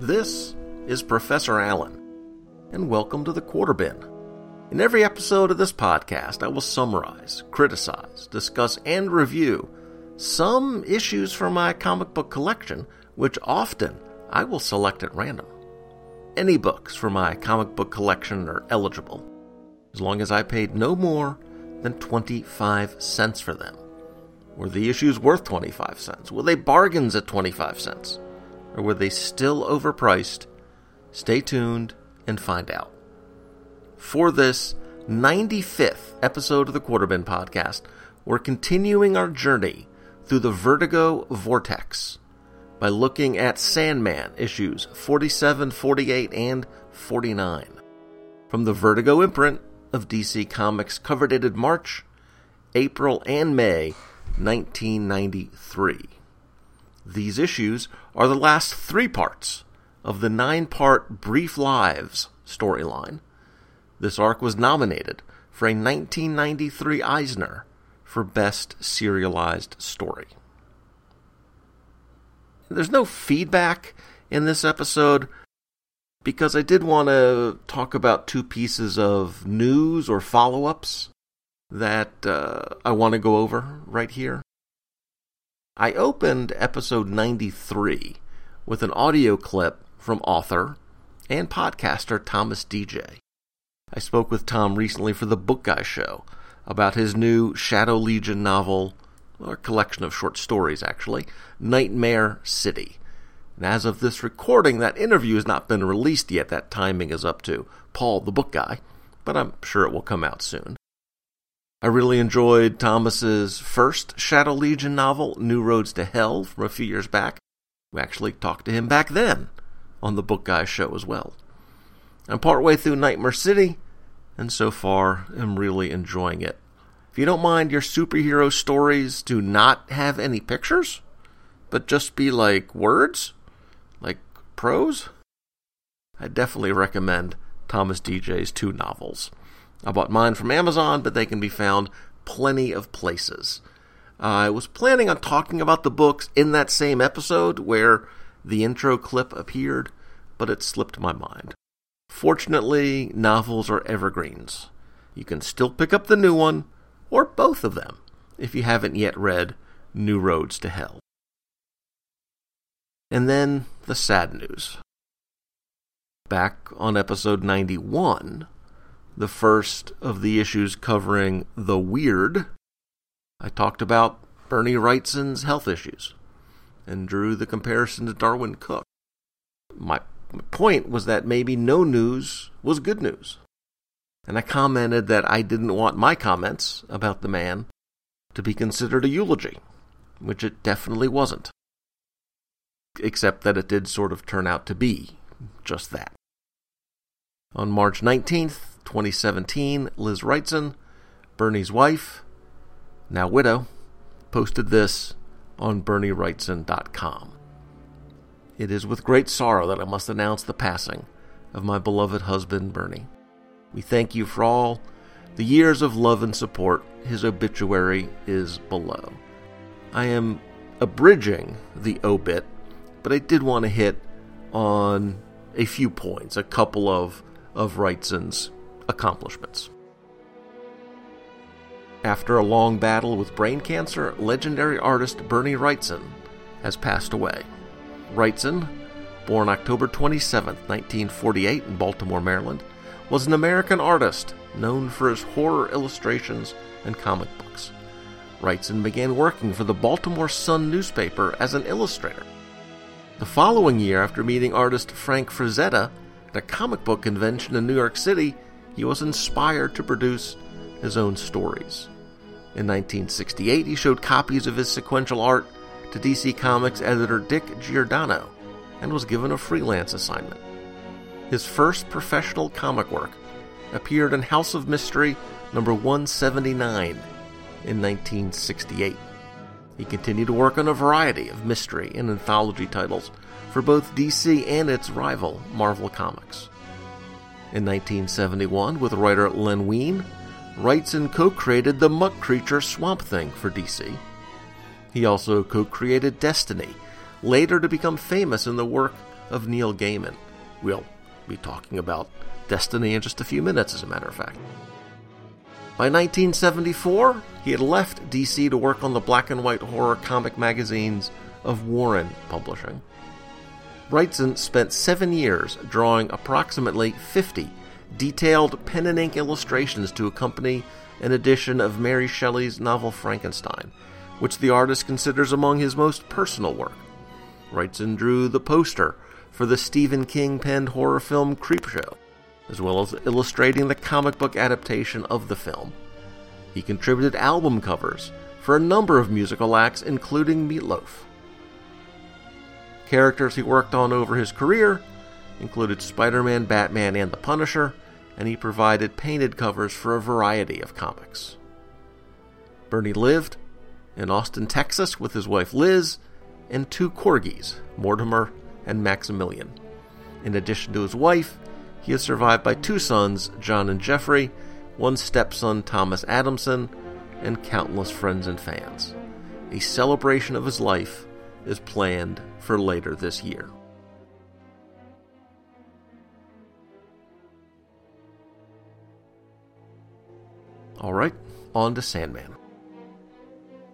This is Professor Allen, and welcome to the Quarter Bin. In every episode of this podcast, I will summarize, criticize, discuss, and review some issues from my comic book collection, which often I will select at random. Any books from my comic book collection are eligible, as long as I paid no more than 25 cents for them. Were the issues worth 25 cents? Were they bargains at 25 cents? Or were they still overpriced? Stay tuned and find out. For this 95th episode of the Quarterbin podcast, we're continuing our journey through the Vertigo Vortex by looking at Sandman issues 47, 48, and 49 from the Vertigo imprint of DC Comics, cover dated March, April, and May 1993. These issues are the last three parts of the nine part Brief Lives storyline. This arc was nominated for a 1993 Eisner for Best Serialized Story. There's no feedback in this episode because I did want to talk about two pieces of news or follow ups that uh, I want to go over right here. I opened episode 93 with an audio clip from author and podcaster Thomas Deja. I spoke with Tom recently for the Book Guy Show about his new Shadow Legion novel, or collection of short stories actually, Nightmare City. And as of this recording, that interview has not been released yet. That timing is up to Paul, the book guy, but I'm sure it will come out soon. I really enjoyed Thomas's first Shadow Legion novel, New Roads to Hell, from a few years back. We actually talked to him back then on the Book Guy show as well. I'm partway through Nightmare City, and so far am really enjoying it. If you don't mind your superhero stories do not have any pictures, but just be like words, like prose, I definitely recommend Thomas Deja's two novels. I bought mine from Amazon, but they can be found plenty of places. Uh, I was planning on talking about the books in that same episode where the intro clip appeared, but it slipped my mind. Fortunately, novels are evergreens. You can still pick up the new one, or both of them, if you haven't yet read New Roads to Hell. And then the sad news. Back on episode 91, the first of the issues covering the weird, I talked about Bernie Wrightson's health issues and drew the comparison to Darwin Cooke. My point was that maybe no news was good news. And I commented that I didn't want my comments about the man to be considered a eulogy, which it definitely wasn't. Except that it did sort of turn out to be just that. On March 19th, 2017, Liz Wrightson, Bernie's wife, now widow, posted this on BernieWrightson.com. It is with great sorrow that I must announce the passing of my beloved husband, Bernie. We thank you for all the years of love and support. His obituary is below. I am abridging the obit, but I did want to hit on a few points, a couple of, of Wrightson's accomplishments. After a long battle with brain cancer, legendary artist Bernie Wrightson has passed away. Wrightson, born October 27, 1948, in Baltimore, Maryland, was an American artist known for his horror illustrations and comic books. Wrightson began working for the Baltimore Sun newspaper as an illustrator. The following year, after meeting artist Frank Frazetta at a comic book convention in New York City, he was inspired to produce his own stories. In 1968, he showed copies of his sequential art to DC Comics editor Dick Giordano and was given a freelance assignment. His first professional comic work appeared in House of Mystery number 179 in 1968. He continued to work on a variety of mystery and anthology titles for both DC and its rival, Marvel Comics. In 1971, with writer Len Wein, Wrightson co created the muck creature Swamp Thing for DC. He also co created Destiny, later to become famous in the work of Neil Gaiman. We'll be talking about Destiny in just a few minutes, as a matter of fact. By 1974, he had left DC to work on the black and white horror comic magazines of Warren Publishing. Wrightson spent seven years drawing approximately 50 detailed pen and ink illustrations to accompany an edition of Mary Shelley's novel Frankenstein, which the artist considers among his most personal work. Wrightson drew the poster for the Stephen King penned horror film Creepshow, as well as illustrating the comic book adaptation of the film. He contributed album covers for a number of musical acts, including Meatloaf. Characters he worked on over his career included Spider Man, Batman, and the Punisher, and he provided painted covers for a variety of comics. Bernie lived in Austin, Texas with his wife Liz and two corgis, Mortimer and Maximilian. In addition to his wife, he is survived by two sons, John and Jeffrey, one stepson, Thomas Adamson, and countless friends and fans. A celebration of his life is planned for later this year. All right, on to Sandman.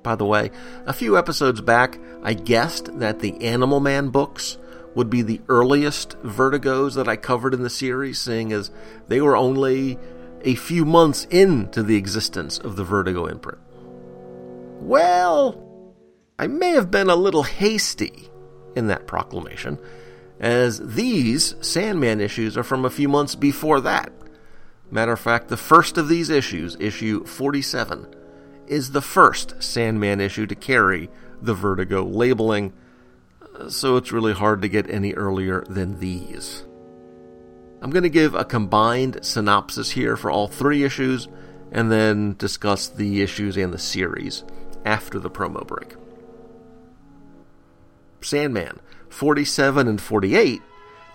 By the way, a few episodes back, I guessed that the Animal Man books would be the earliest Vertigos that I covered in the series, seeing as they were only a few months into the existence of the Vertigo imprint. Well, I may have been a little hasty in that proclamation, as these Sandman issues are from a few months before that. Matter of fact, the first of these issues, issue 47, is the first Sandman issue to carry the Vertigo labeling, so it's really hard to get any earlier than these. I'm going to give a combined synopsis here for all three issues, and then discuss the issues and the series after the promo break. Sandman 47 and 48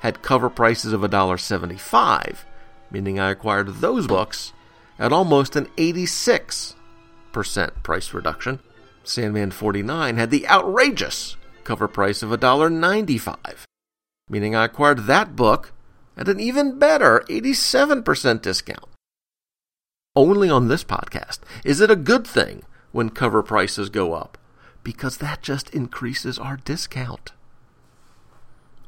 had cover prices of $1.75 meaning I acquired those books at almost an 86% price reduction. Sandman 49 had the outrageous cover price of $1.95, meaning I acquired that book at an even better 87% discount. Only on this podcast is it a good thing when cover prices go up, because that just increases our discount.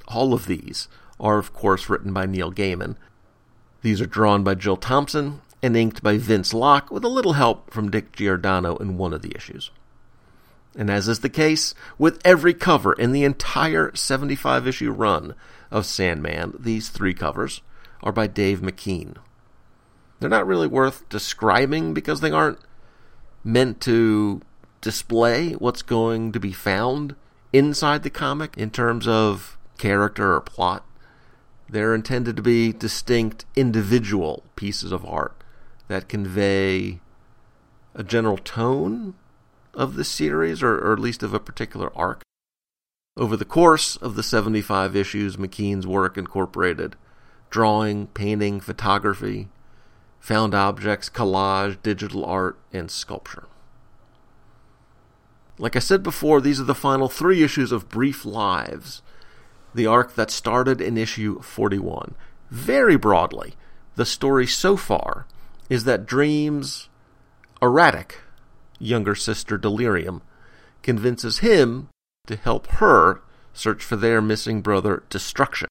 All of these are, of course, written by Neil Gaiman, these are drawn by Jill Thompson and inked by Vince Locke with a little help from Dick Giordano in one of the issues. And as is the case with every cover in the entire 75 issue run of Sandman, these three covers are by Dave McKean. They're not really worth describing because they aren't meant to display what's going to be found inside the comic in terms of character or plot. They're intended to be distinct individual pieces of art that convey a general tone of the series, or, or, at least of a particular arc. Over the course of the 75 issues, McKean's work incorporated drawing, painting, photography, found objects, collage, digital art, and sculpture. Like I said before, these are the final three issues of Brief Lives, the arc that started in issue 41. Very broadly, the story so far is that Dream's erratic younger sister Delirium convinces him to help her search for their missing brother Destruction,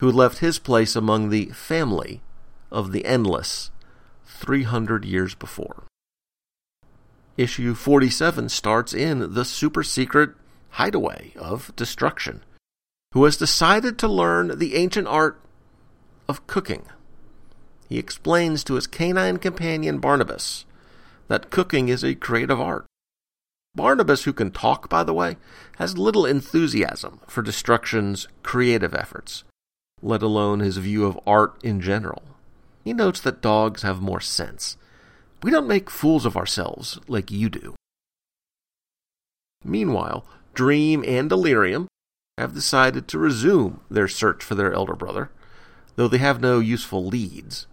who left his place among the family of the Endless 300 years before. Issue 47 starts in the super secret hideaway of Destruction who has decided to learn the ancient art of cooking. He explains to his canine companion Barnabas that cooking is a creative art. Barnabas, who can talk, by the way, has little enthusiasm for Destruction's creative efforts, let alone his view of art in general. He notes that dogs have more sense. We don't make fools of ourselves like you do. Meanwhile, Dream and Delirium have decided to resume their search for their elder brother, though they have no useful leads.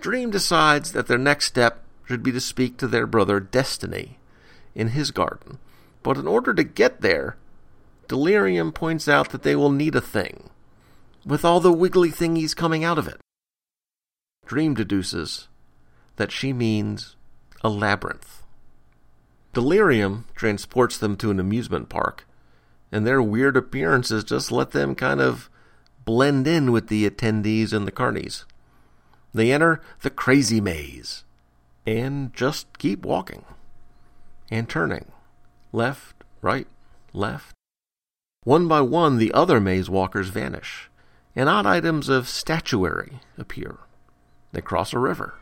Dream decides that their next step should be to speak to their brother Destiny in his garden, but in order to get there, Delirium points out that they will need a thing, with all the wiggly thingies coming out of it. Dream deduces that she means a labyrinth. Delirium transports them to an amusement park, and their weird appearances just let them kind of blend in with the attendees and the carnies. They enter the crazy maze and just keep walking and turning left, right, left. One by one, the other maze walkers vanish, and odd items of statuary appear. They cross a river.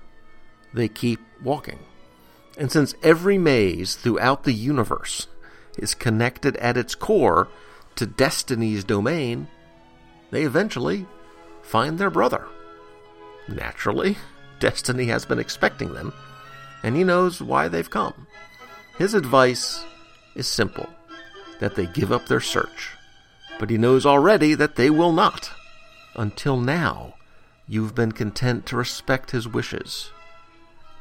They keep walking. And since every maze throughout the universe is connected at its core to Destiny's domain, they eventually find their brother. Naturally, Destiny has been expecting them, and he knows why they've come. His advice is simple that they give up their search, but he knows already that they will not. Until now, you've been content to respect his wishes.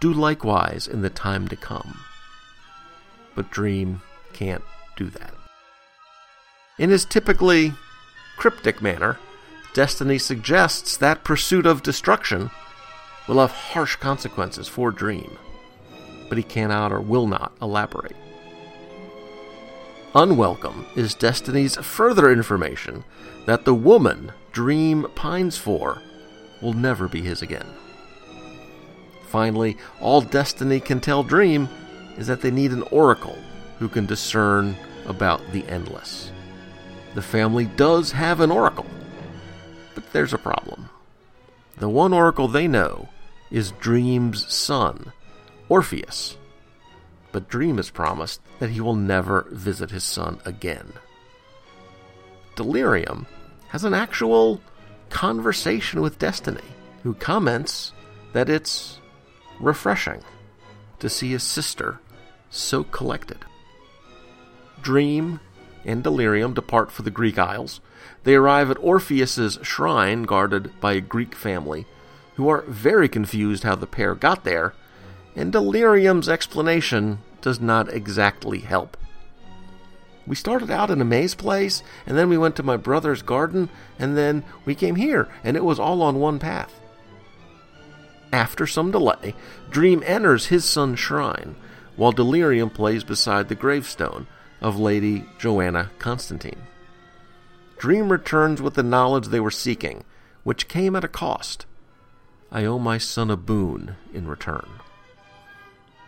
Do likewise in the time to come. But Dream can't do that. In his typically cryptic manner, Destiny suggests that pursuit of destruction will have harsh consequences for Dream, but he cannot or will not elaborate. Unwelcome is Destiny's further information that the woman Dream pines for will never be his again. Finally, all Destiny can tell Dream is that they need an oracle who can discern about the endless. The family does have an oracle, but there's a problem. The one oracle they know is Dream's son, Orpheus. But Dream has promised that he will never visit his son again. Delirium has an actual conversation with Destiny, who comments that it's refreshing to see his sister so collected. Dream and Delirium depart for the Greek Isles. They arrive at Orpheus's shrine, guarded by a Greek family, who are very confused how the pair got there, and Delirium's explanation does not exactly help. We started out in a maze place, and then we went to my brother's garden, and then we came here, and it was all on one path. After some delay, Dream enters his son's shrine, while Delirium plays beside the gravestone, of Lady Johanna Constantine. Dream returns with the knowledge they were seeking, which came at a cost. I owe my son a boon in return.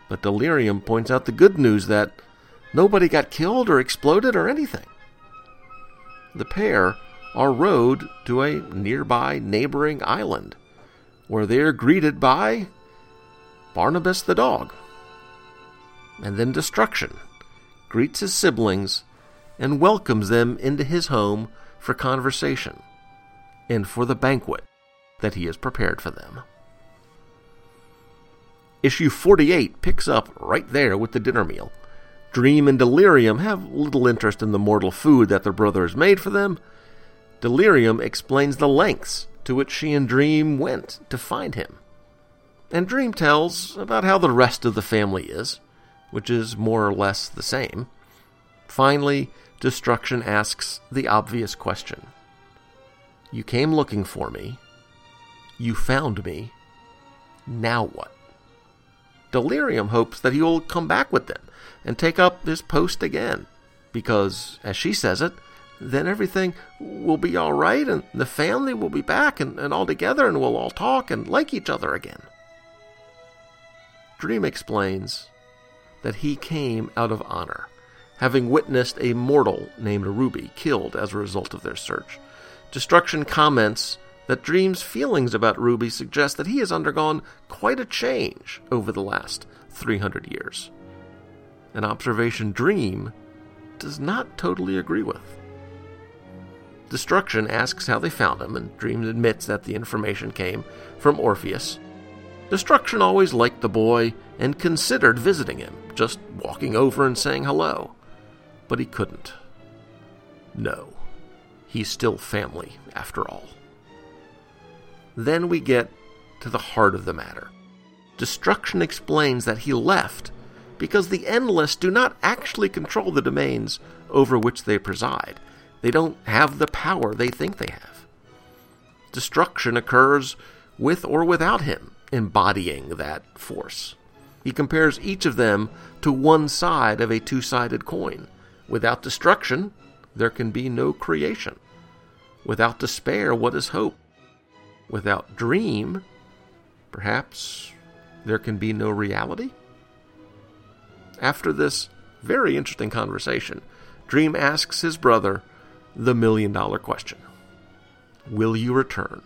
But Delirium points out the good news that nobody got killed or exploded or anything. The pair are rowed to a nearby neighboring island, where they are greeted by Barnabas the dog, and then destruction greets his siblings, and welcomes them into his home for conversation and for the banquet that he has prepared for them. Issue 48 picks up right there with the dinner meal. Dream and Delirium have little interest in the mortal food that their brother has made for them. Delirium explains the lengths to which she and Dream went to find him. And Dream tells about how the rest of the family is which is more or less the same. Finally, Destruction asks the obvious question You came looking for me. You found me. Now what? Delirium hopes that he will come back with them and take up his post again, because, as she says it, then everything will be all right and the family will be back and, and all together and we'll all talk and like each other again. Dream explains that he came out of honor, having witnessed a mortal named Ruby killed as a result of their search. Destruction comments that Dream's feelings about Ruby suggest that he has undergone quite a change over the last 300 years. An observation Dream does not totally agree with. Destruction asks how they found him, and Dream admits that the information came from Orpheus. Destruction always liked the boy and considered visiting him, just walking over and saying hello. But he couldn't. No, he's still family, after all. Then we get to the heart of the matter. Destruction explains that he left because the endless do not actually control the domains over which they preside. They don't have the power they think they have. Destruction occurs with or without him embodying that force. He compares each of them to one side of a two sided coin. Without destruction, there can be no creation. Without despair, what is hope? Without dream, perhaps there can be no reality? After this very interesting conversation, Dream asks his brother the million dollar question Will you return?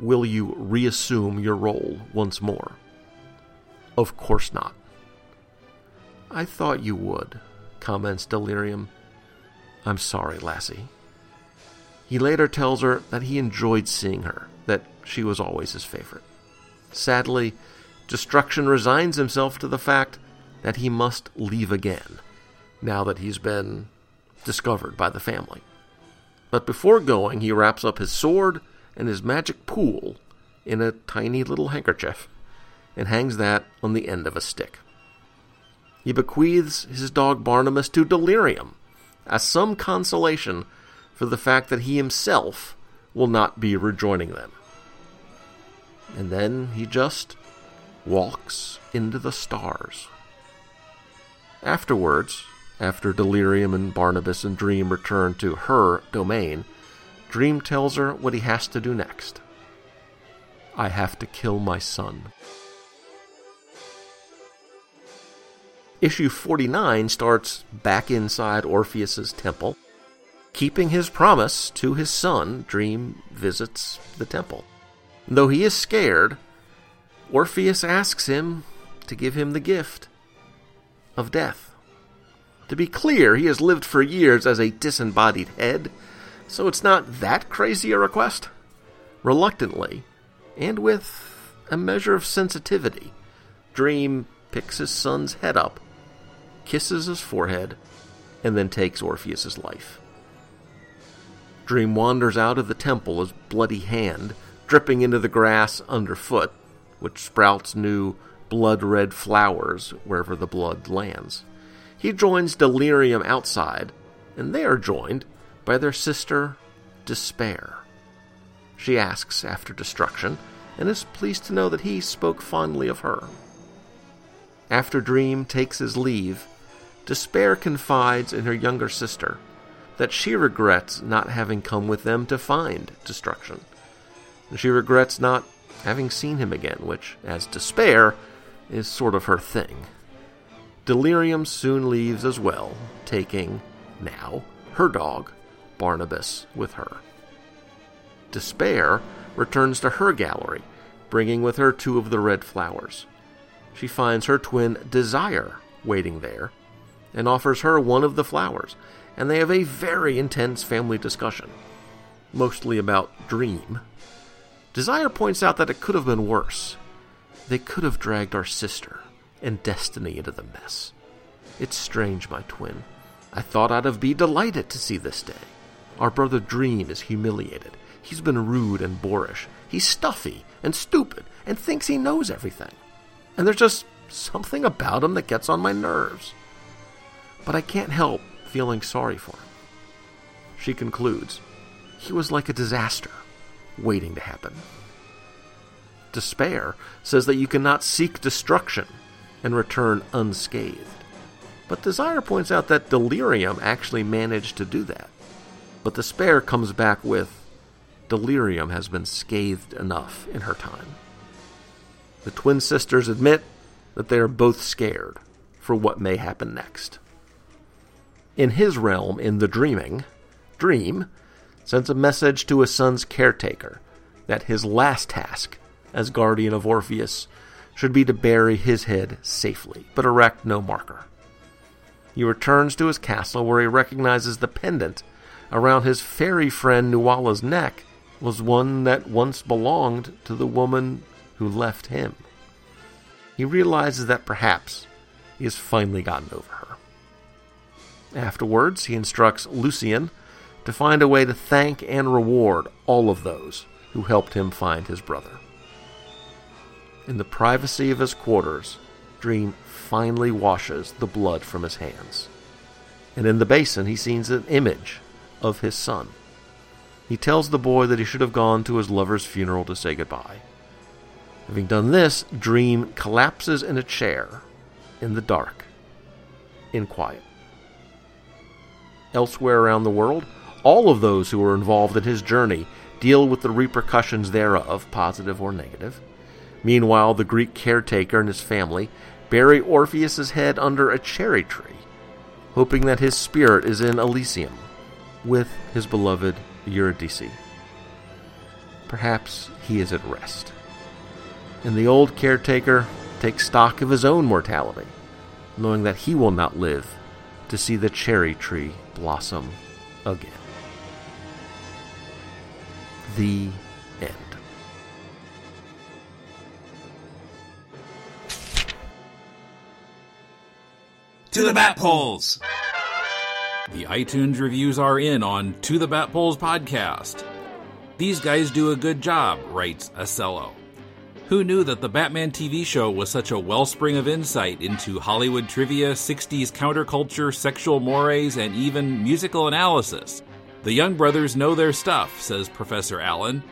Will you reassume your role once more? Of course not. I thought you would, comments Delirium. I'm sorry, lassie. He later tells her that he enjoyed seeing her, that she was always his favorite. Sadly, Destruction resigns himself to the fact that he must leave again, now that he's been discovered by the family. But before going, he wraps up his sword and his magic pool in a tiny little handkerchief and hangs that on the end of a stick. He bequeaths his dog Barnabas to Delirium as some consolation for the fact that he himself will not be rejoining them. And then he just walks into the stars. Afterwards, after Delirium and Barnabas and Dream return to her domain, Dream tells her what he has to do next. I have to kill my son. Issue 49 starts back inside Orpheus's temple Keeping his promise to his son, Dream visits the temple. Though he is scared, Orpheus asks him to give him the gift of death. To be clear, he has lived for years as a disembodied head, so it's not that crazy a request. Reluctantly, and with a measure of sensitivity, Dream picks his son's head up, kisses his forehead, and then takes Orpheus's life. Dream wanders out of the temple, his bloody hand dripping into the grass underfoot, which sprouts new blood red flowers wherever the blood lands. He joins Delirium outside, and they are joined by their sister, Despair. She asks after destruction, and is pleased to know that he spoke fondly of her. After Dream takes his leave, Despair confides in her younger sister that she regrets not having come with them to find destruction. And she regrets not having seen him again, which, as despair, is sort of her thing. Delirium soon leaves as well, taking, now, her dog, Barnabas, with her. Despair returns to her gallery, bringing with her two of the red flowers. She finds her twin Desire waiting there and offers her one of the flowers, and they have a very intense family discussion, mostly about Dream. Desire points out that it could have been worse. They could have dragged our sister and Destiny into the mess. It's strange, my twin. I thought I'd have be delighted to see this day. Our brother Dream is humiliated. He's been rude and boorish. He's stuffy and stupid and thinks he knows everything. And there's just something about him that gets on my nerves. But I can't help feeling sorry for him. She concludes, he was like a disaster waiting to happen. Despair says that you cannot seek destruction and return unscathed. But Desire points out that Delirium actually managed to do that. But Despair comes back with Delirium has been scathed enough in her time. The twin sisters admit that they are both scared for what may happen next. In his realm, in the dreaming, Dream sends a message to his son's caretaker that his last task as guardian of Orpheus should be to bury his head safely, but erect no marker. He returns to his castle where he recognizes the pendant around his fairy friend Nuala's neck was one that once belonged to the woman who left him. He realizes that perhaps he has finally gotten over her. Afterwards, he instructs Lucien to find a way to thank and reward all of those who helped him find his brother. In the privacy of his quarters, Dream finally washes the blood from his hands. And in the basin, he sees an image of his son. He tells the boy that he should have gone to his lover's funeral to say goodbye. Having done this, Dream collapses in a chair in the dark, in quiet. Elsewhere around the world, all of those who were involved in his journey deal with the repercussions thereof, positive or negative. Meanwhile, the Greek caretaker and his family bury Orpheus's head under a cherry tree, hoping that his spirit is in Elysium with his beloved Eurydice. Perhaps he is at rest. And the old caretaker takes stock of his own mortality, knowing that he will not live to see the cherry tree blossom again. The end. To the Bat Poles! The iTunes reviews are in on To the Bat Poles podcast. These guys do a good job, writes Acello. Who knew that the Batman TV show was such a wellspring of insight into Hollywood trivia, 60s counterculture, sexual mores, and even musical analysis? The Young Brothers know their stuff, says Professor Allen.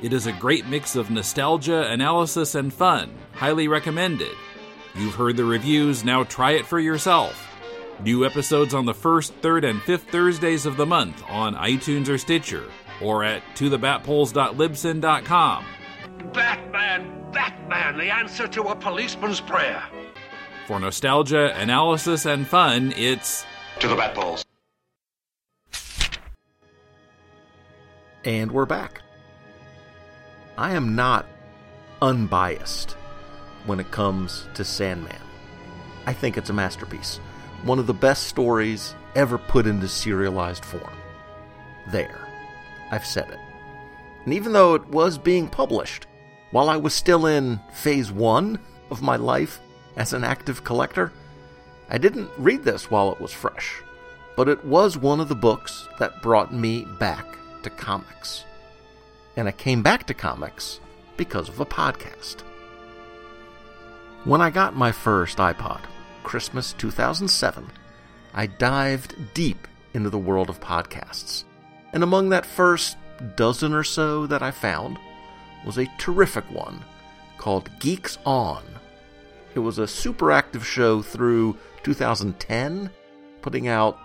It is a great mix of nostalgia, analysis, and fun. Highly recommended. You've heard the reviews, now try it for yourself. New episodes on the first, third, and fifth Thursdays of the month on iTunes or Stitcher, or at tothebatpoles.libsyn.com. Batman, Batman, the answer to a policeman's prayer. For nostalgia, analysis, and fun, it's To the Bat Poles. And we're back. I am not unbiased when it comes to Sandman. I think it's a masterpiece one of the best stories ever put into serialized form. There. I've said it. And even though it was being published while I was still in phase one of my life as an active collector, I didn't read this while it was fresh. But it was one of the books that brought me back to comics. And I came back to comics because of a podcast. When I got my first iPod, Christmas 2007, I dived deep into the world of podcasts. And among that first dozen or so that I found was a terrific one called Geeks On. It was a super active show through 2010, putting out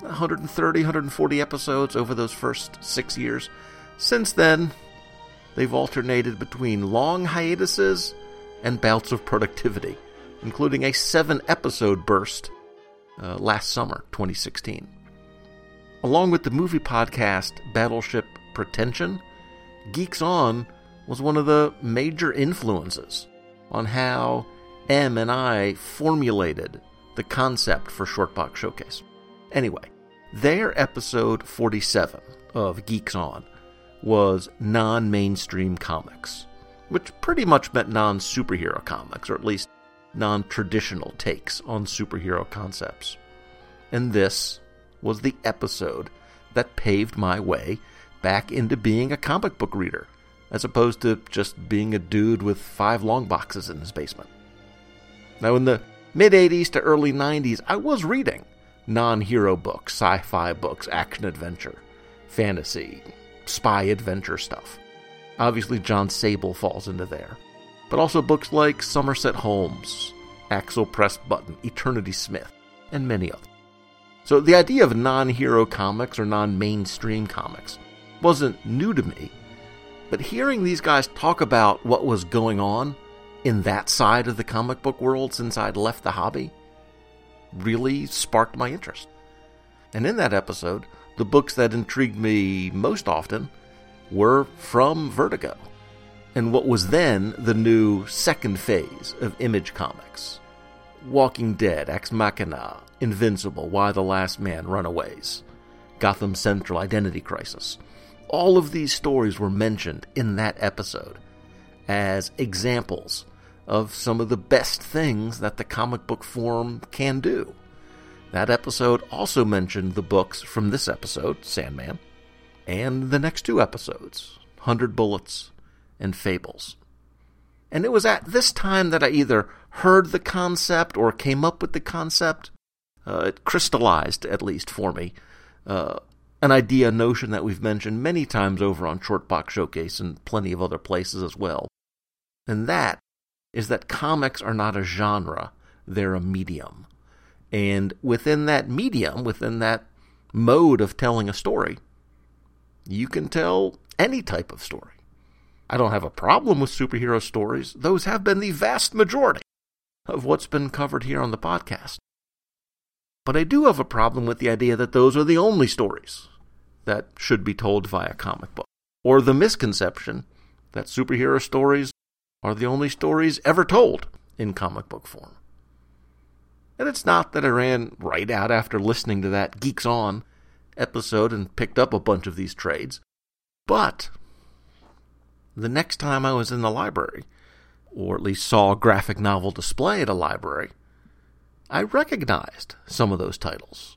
130, 140 episodes over those first six years. Since then, they've alternated between long hiatuses and bouts of productivity including a seven episode burst uh, last summer, 2016. Along with the movie podcast Battleship Pretension, Geeks On was one of the major influences on how M and I formulated the concept for Shortbox Showcase. Anyway, their episode 47 of Geeks On was non mainstream comics, which pretty much meant non superhero comics, or at least non traditional takes on superhero concepts. And this was the episode that paved my way back into being a comic book reader, as opposed to just being a dude with five long boxes in his basement. Now, in the mid 80s to early 90s, I was reading non hero books, sci fi books, action adventure, fantasy, spy adventure stuff. Obviously, Jon Sable falls into there but also books like Somerset Holmes, Axel Pressbutton, Eternity Smith, and many others. So the idea of non hero comics or non mainstream comics wasn't new to me, but hearing these guys talk about what was going on in that side of the comic book world since I'd left the hobby really sparked my interest. And in that episode, the books that intrigued me most often were from Vertigo and what was then the new second phase of Image Comics. Walking Dead, Ex Machina, Invincible, Y the Last Man, Runaways, Gotham Central, Identity Crisis. All of these stories were mentioned in that episode as examples of some of the best things that the comic book form can do. That episode also mentioned the books from this episode, Sandman, and the next two episodes, 100 Bullets and fables. And it was at this time that I either heard the concept or came up with the concept, uh, it crystallized, at least for me, uh, an idea, notion that we've mentioned many times over on Shortbox Showcase and plenty of other places as well. And that is that comics are not a genre, they're a medium. And within that medium, within that mode of telling a story, you can tell any type of story. I don't have a problem with superhero stories. Those have been the vast majority of what's been covered here on the podcast. But I do have a problem with the idea that those are the only stories that should be told via comic book, or the misconception that superhero stories are the only stories ever told in comic book form. And it's not that I ran right out after listening to that Geeks On episode and picked up a bunch of these trades, but the next time I was in the library, or at least saw a graphic novel display at a library, I recognized some of those titles.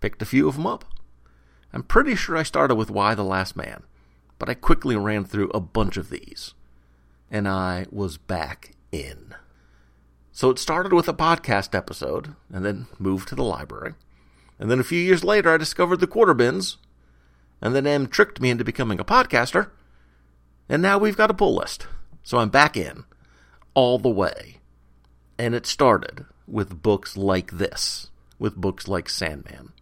Picked a few of them up. I'm pretty sure I started with Y the Last Man, but I quickly ran through a bunch of these. And I was back in. So it started with a podcast episode, and then moved to the library. And then a few years later, I discovered the quarter bins, and then M tricked me into becoming a podcaster, and now we've got a pull list. So I'm back in, all the way. And it started with books like this, with books like Sandman.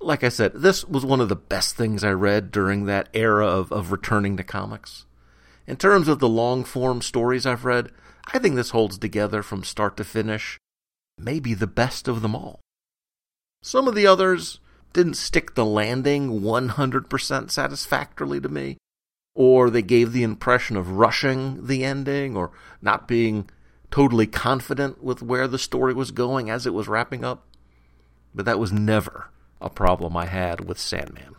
Like I said, this was one of the best things I read during that era of, of returning to comics. In terms of the long form stories I've read, I think this holds together from start to finish, maybe the best of them all. Some of the others didn't stick the landing 100% satisfactorily to me, or they gave the impression of rushing the ending or not being totally confident with where the story was going as it was wrapping up. But that was never a problem I had with Sandman.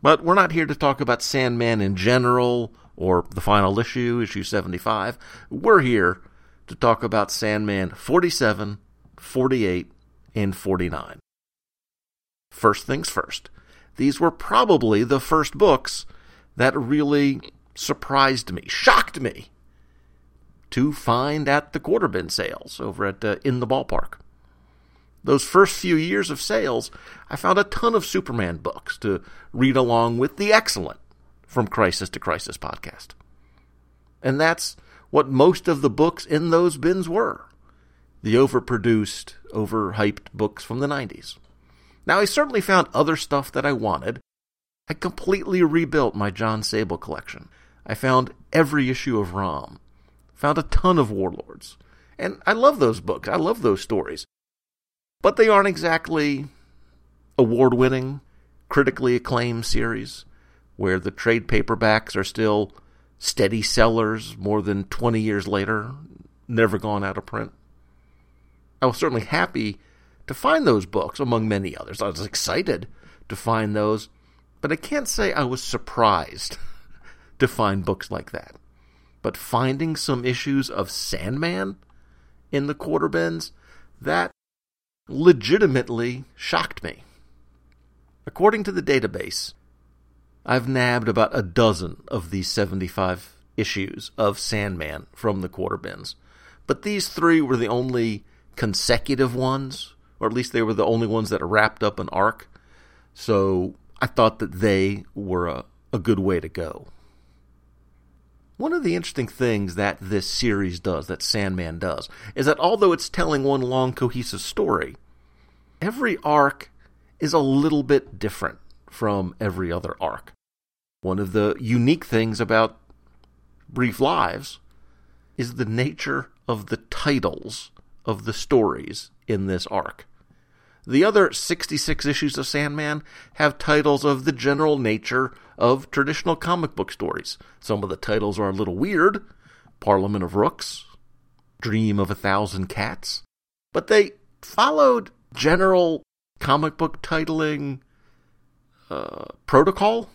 But we're not here to talk about Sandman in general or the final issue, issue 75. We're here to talk about Sandman 47, 48, and 49. First things first, these were probably the first books that really surprised me, shocked me to find at the quarter bin sales over at uh, In the Ballpark. Those first few years of sales, I found a ton of Superman books to read along with the excellent From Crisis to Crisis podcast. And that's what most of the books in those bins were the overproduced, overhyped books from the 90s. Now, I certainly found other stuff that I wanted. I completely rebuilt my Jon Sable collection. I found every issue of Rom, found a ton of Warlords. And I love those books. I love those stories. But they aren't exactly award winning, critically acclaimed series where the trade paperbacks are still steady sellers more than 20 years later, never gone out of print. I was certainly happy to find those books among many others. I was excited to find those, but I can't say I was surprised to find books like that. But finding some issues of Sandman in the quarter bins, that legitimately shocked me. According to the database, I've nabbed about a dozen of these 75 issues of Sandman from the quarter bins. But these three were the only consecutive ones, or at least they were the only ones that wrapped up an arc. So I thought that they were a, a good way to go. One of the interesting things that this series does, that Sandman does, is that although it's telling one long cohesive story, every arc is a little bit different from every other arc. One of the unique things about Brief Lives is the nature of the titles of the stories in this arc. The other 66 issues of Sandman have titles of the general nature of traditional comic book stories. Some of the titles are a little weird Parliament of Rooks, Dream of a Thousand Cats, but they followed general comic book titling uh, protocol.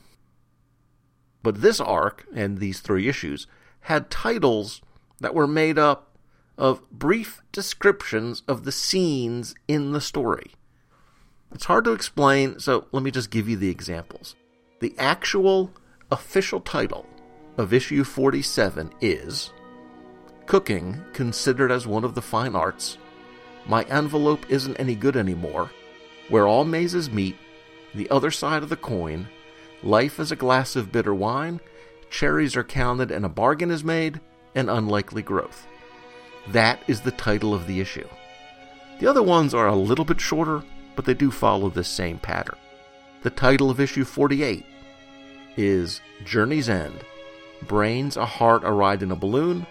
But this arc and these three issues had titles that were made up of brief descriptions of the scenes in the story. It's hard to explain, so let me just give you the examples. The actual official title of issue 47 is cooking considered as one of the fine arts, my envelope isn't any good anymore, where all mazes meet, the other side of the coin, life is a glass of bitter wine, cherries are counted and a bargain is made, and unlikely growth. That is the title of the issue. The other ones are a little bit shorter, but they do follow this same pattern. The title of issue 48 is Journey's End Brains, a Heart, a Ride in a Balloon,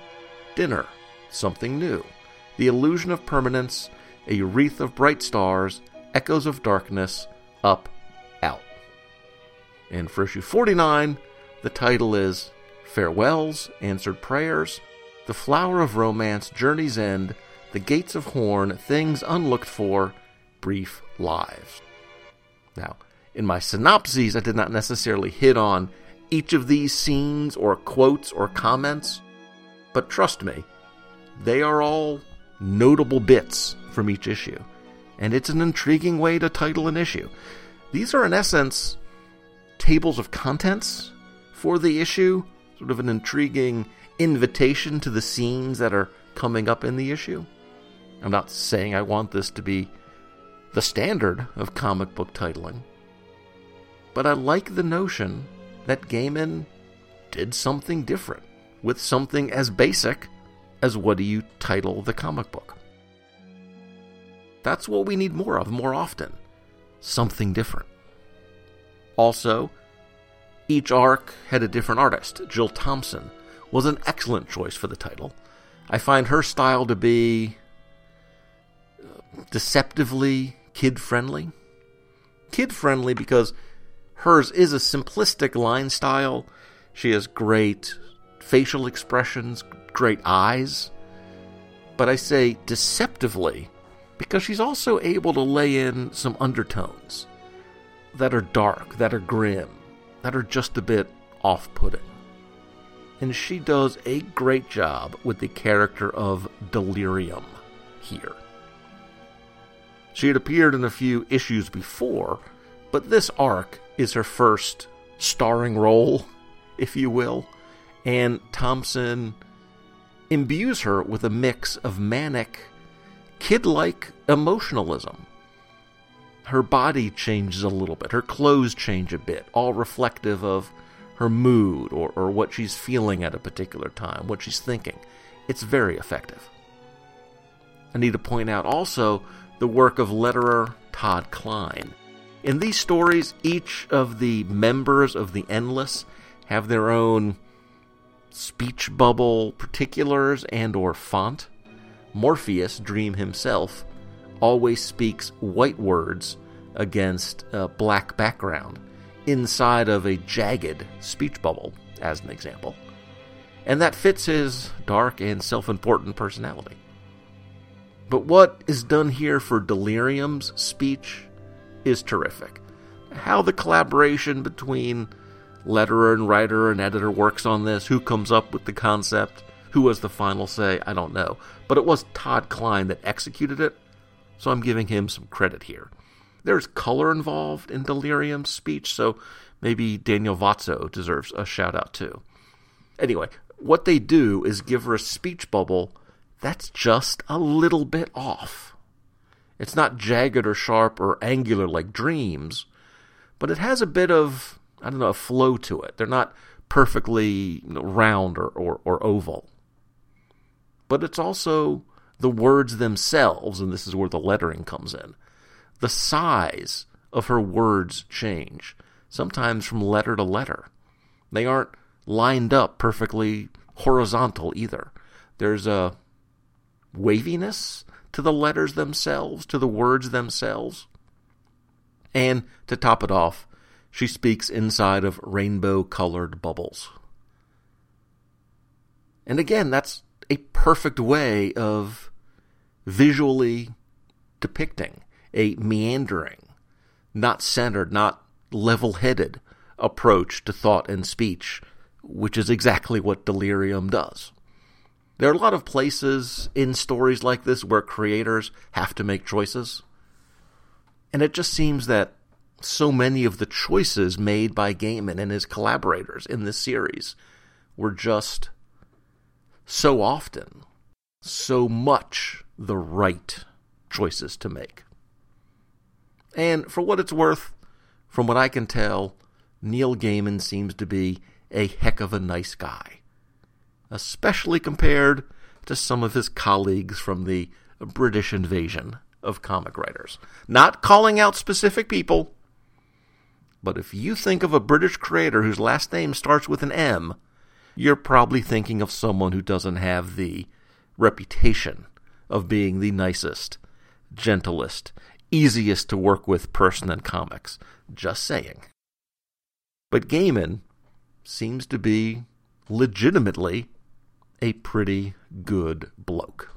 Dinner, Something New, The Illusion of Permanence, A Wreath of Bright Stars, Echoes of Darkness, Up, Out. And for issue 49, the title is Farewells, Answered Prayers, The Flower of Romance, Journey's End, The Gates of Horn, Things Unlooked For, Brief Lives. Now, in my synopses, I did not necessarily hit on each of these scenes or quotes or comments, but trust me, they are all notable bits from each issue, and it's an intriguing way to title an issue. These are, in essence, tables of contents for the issue, sort of an intriguing invitation to the scenes that are coming up in the issue. I'm not saying I want this to be the standard of comic book titling, but I like the notion that Gaiman did something different with something as basic as what do you title the comic book. That's what we need more of more often. Something different. Also, each arc had a different artist. Jill Thompson was an excellent choice for the title. I find her style to be uh, deceptively kid friendly. Kid friendly because hers is a simplistic line style. She has great facial expressions, great eyes. But I say deceptively because she's also able to lay in some undertones that are dark, that are grim, that are just a bit off putting. And she does a great job with the character of Delirium here. She had appeared in a few issues before, but this arc is her first starring role, if you will, and Thompson imbues her with a mix of manic, kid like emotionalism. Her body changes a little bit, her clothes change a bit, all reflective of her mood or, or what she's feeling at a particular time, what she's thinking. It's very effective. I need to point out also the work of letterer Todd Klein. In these stories, each of the members of the Endless have their own speech bubble particulars and or font. Morpheus, Dream himself, always speaks white words against a black background inside of a jagged speech bubble, as an example. And that fits his dark and self important personality. But what is done here for Delirium's speech is terrific. How the collaboration between letterer and writer and editor works on this, who comes up with the concept, who has the final say, I don't know. But it was Todd Klein that executed it, so I'm giving him some credit here. There's color involved in Delirium's speech, so maybe Daniel Vozzo deserves a shout out too. Anyway, what they do is give her a speech bubble that's just a little bit off. It's not jagged or sharp or angular like dreams, but it has a bit of, I don't know, a flow to it. They're not perfectly round or, or, or oval. But it's also the words themselves, and this is where the lettering comes in. The size of her words change, sometimes from letter to letter. They aren't lined up perfectly horizontal either. There's a waviness to the letters themselves, to the words themselves. And to top it off, she speaks inside of rainbow colored bubbles. And again, that's a perfect way of visually depicting a meandering, not centered, not level headed approach to thought and speech, which is exactly what delirium does. There are a lot of places in stories like this where creators have to make choices. And it just seems that so many of the choices made by Gaiman and his collaborators in this series were just so often so much the right choices to make. And for what it's worth, from what I can tell, Neil Gaiman seems to be a heck of a nice guy, especially compared to some of his colleagues from the British invasion of comic writers. Not calling out specific people, but if you think of a British creator whose last name starts with an M, you're probably thinking of someone who doesn't have the reputation of being the nicest, gentlest, easiest to work with person in comics. Just saying. But Gaiman seems to be legitimately a pretty good bloke.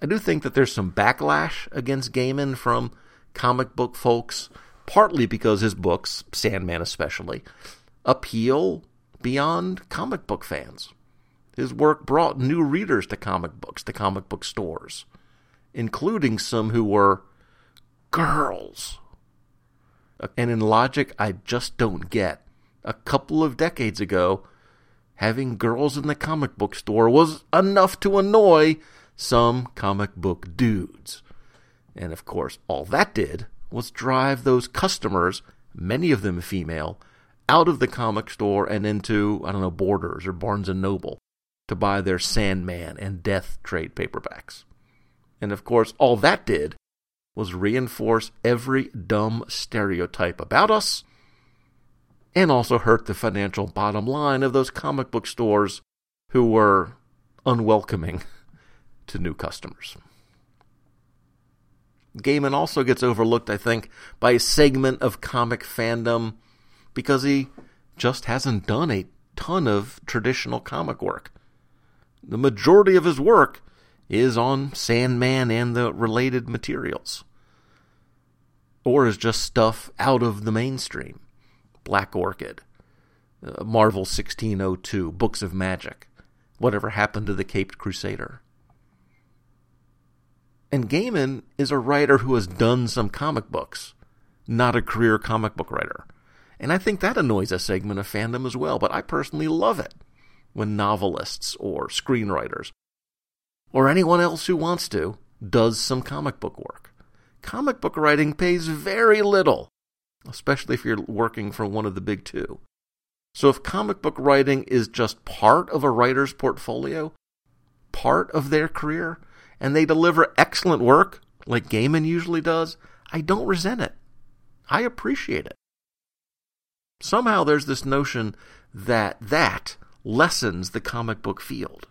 I do think that there's some backlash against Gaiman from comic book folks, partly because his books, Sandman especially, appeal beyond comic book fans. His work brought new readers to comic books, to comic book stores, including some who were girls. And in logic, I just don't get. A couple of decades ago, having girls in the comic book store was enough to annoy some comic book dudes. And of course, all that did was drive those customers, many of them female, out of the comic store and into, I don't know, Borders or Barnes and Noble to buy their Sandman and Death trade paperbacks. And of course, all that did was reinforce every dumb stereotype about us and also hurt the financial bottom line of those comic book stores who were unwelcoming to new customers. Gaiman also gets overlooked, I think, by a segment of comic fandom because he just hasn't done a ton of traditional comic work. The majority of his work is on Sandman and the related materials, or is just stuff out of the mainstream. Black Orchid, uh, Marvel 1602, Books of Magic, whatever happened to the Caped Crusader. And Gaiman is a writer who has done some comic books, not a career comic book writer. And I think that annoys a segment of fandom as well, but I personally love it when novelists or screenwriters or anyone else who wants to does some comic book work. Comic book writing pays very little, especially if you're working for one of the big two. So if comic book writing is just part of a writer's portfolio, part of their career, and they deliver excellent work, like Gaiman usually does, I don't resent it. I appreciate it. Somehow there's this notion that that lessens the comic book field.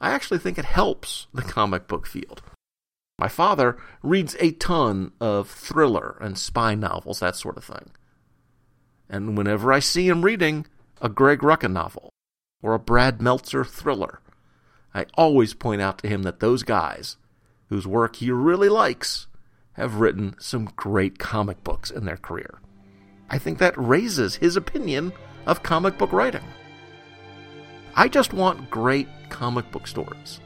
I actually think it helps the comic book field. My father reads a ton of thriller and spy novels, that sort of thing. And whenever I see him reading a Greg Rucka novel or a Brad Meltzer thriller, I always point out to him that those guys, whose work he really likes, have written some great comic books in their career. I think that raises his opinion of comic book writing. I just want great comic book stories.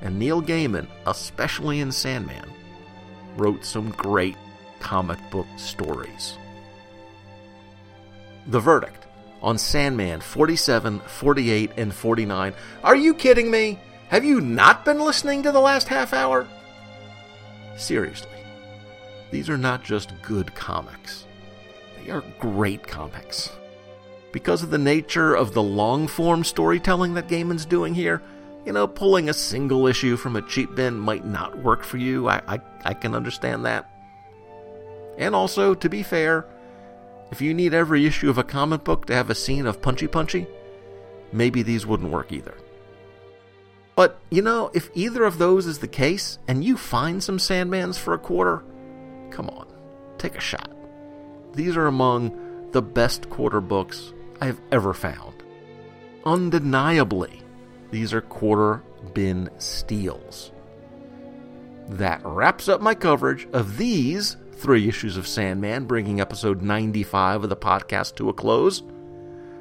And Neil Gaiman, especially in Sandman, wrote some great comic book stories. The verdict on Sandman 47, 48, and 49. Are you kidding me? Have you not been listening to the last half hour? Seriously, these are not just good comics, they are great comics. Because of the nature of the long form storytelling that Gaiman's doing here, you know, pulling a single issue from a cheap bin might not work for you. I, I, I can understand that. And also, to be fair, if you need every issue of a comic book to have a scene of punchy punchy, maybe these wouldn't work either. But, you know, if either of those is the case and you find some Sandmans for a quarter, come on, take a shot. These are among the best quarter books I have ever found. Undeniably, these are quarter bin steals. That wraps up my coverage of these three issues of Sandman, bringing episode 95 of the podcast to a close,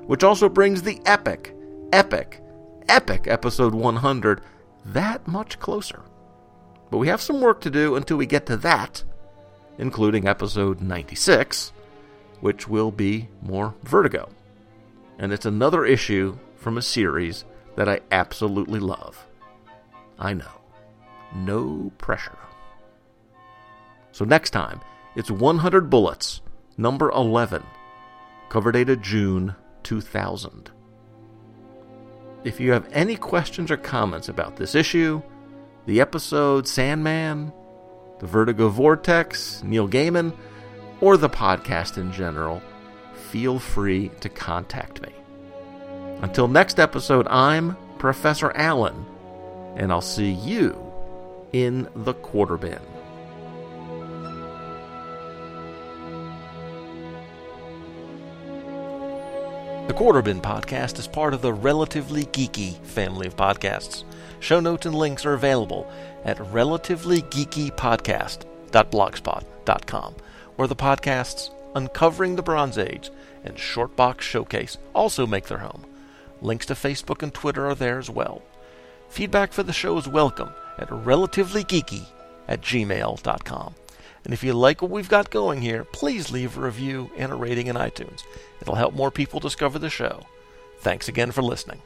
which also brings the epic, epic, epic episode 100 that much closer. But we have some work to do until we get to that, including episode 96, which will be more Vertigo. And it's another issue from a series that I absolutely love. I know. No pressure. So next time, it's 100 Bullets, number 11, cover dated June 2000. If you have any questions or comments about this issue, the episode Sandman, the Vertigo Vortex, Neil Gaiman, or the podcast in general, feel free to contact me. Until next episode, I'm Professor Allen, and I'll see you in the quarter bin. The Quarter Bin Podcast is part of the Relatively Geeky family of podcasts. Show notes and links are available at relativelygeekypodcast.blogspot.com, where the podcasts Uncovering the Bronze Age and Shortbox Showcase also make their home. Links to Facebook and Twitter are there as well. Feedback for the show is welcome at relativelygeeky at gmail.com. And if you like what we've got going here, please leave a review and a rating in iTunes. It'll help more people discover the show. Thanks again for listening.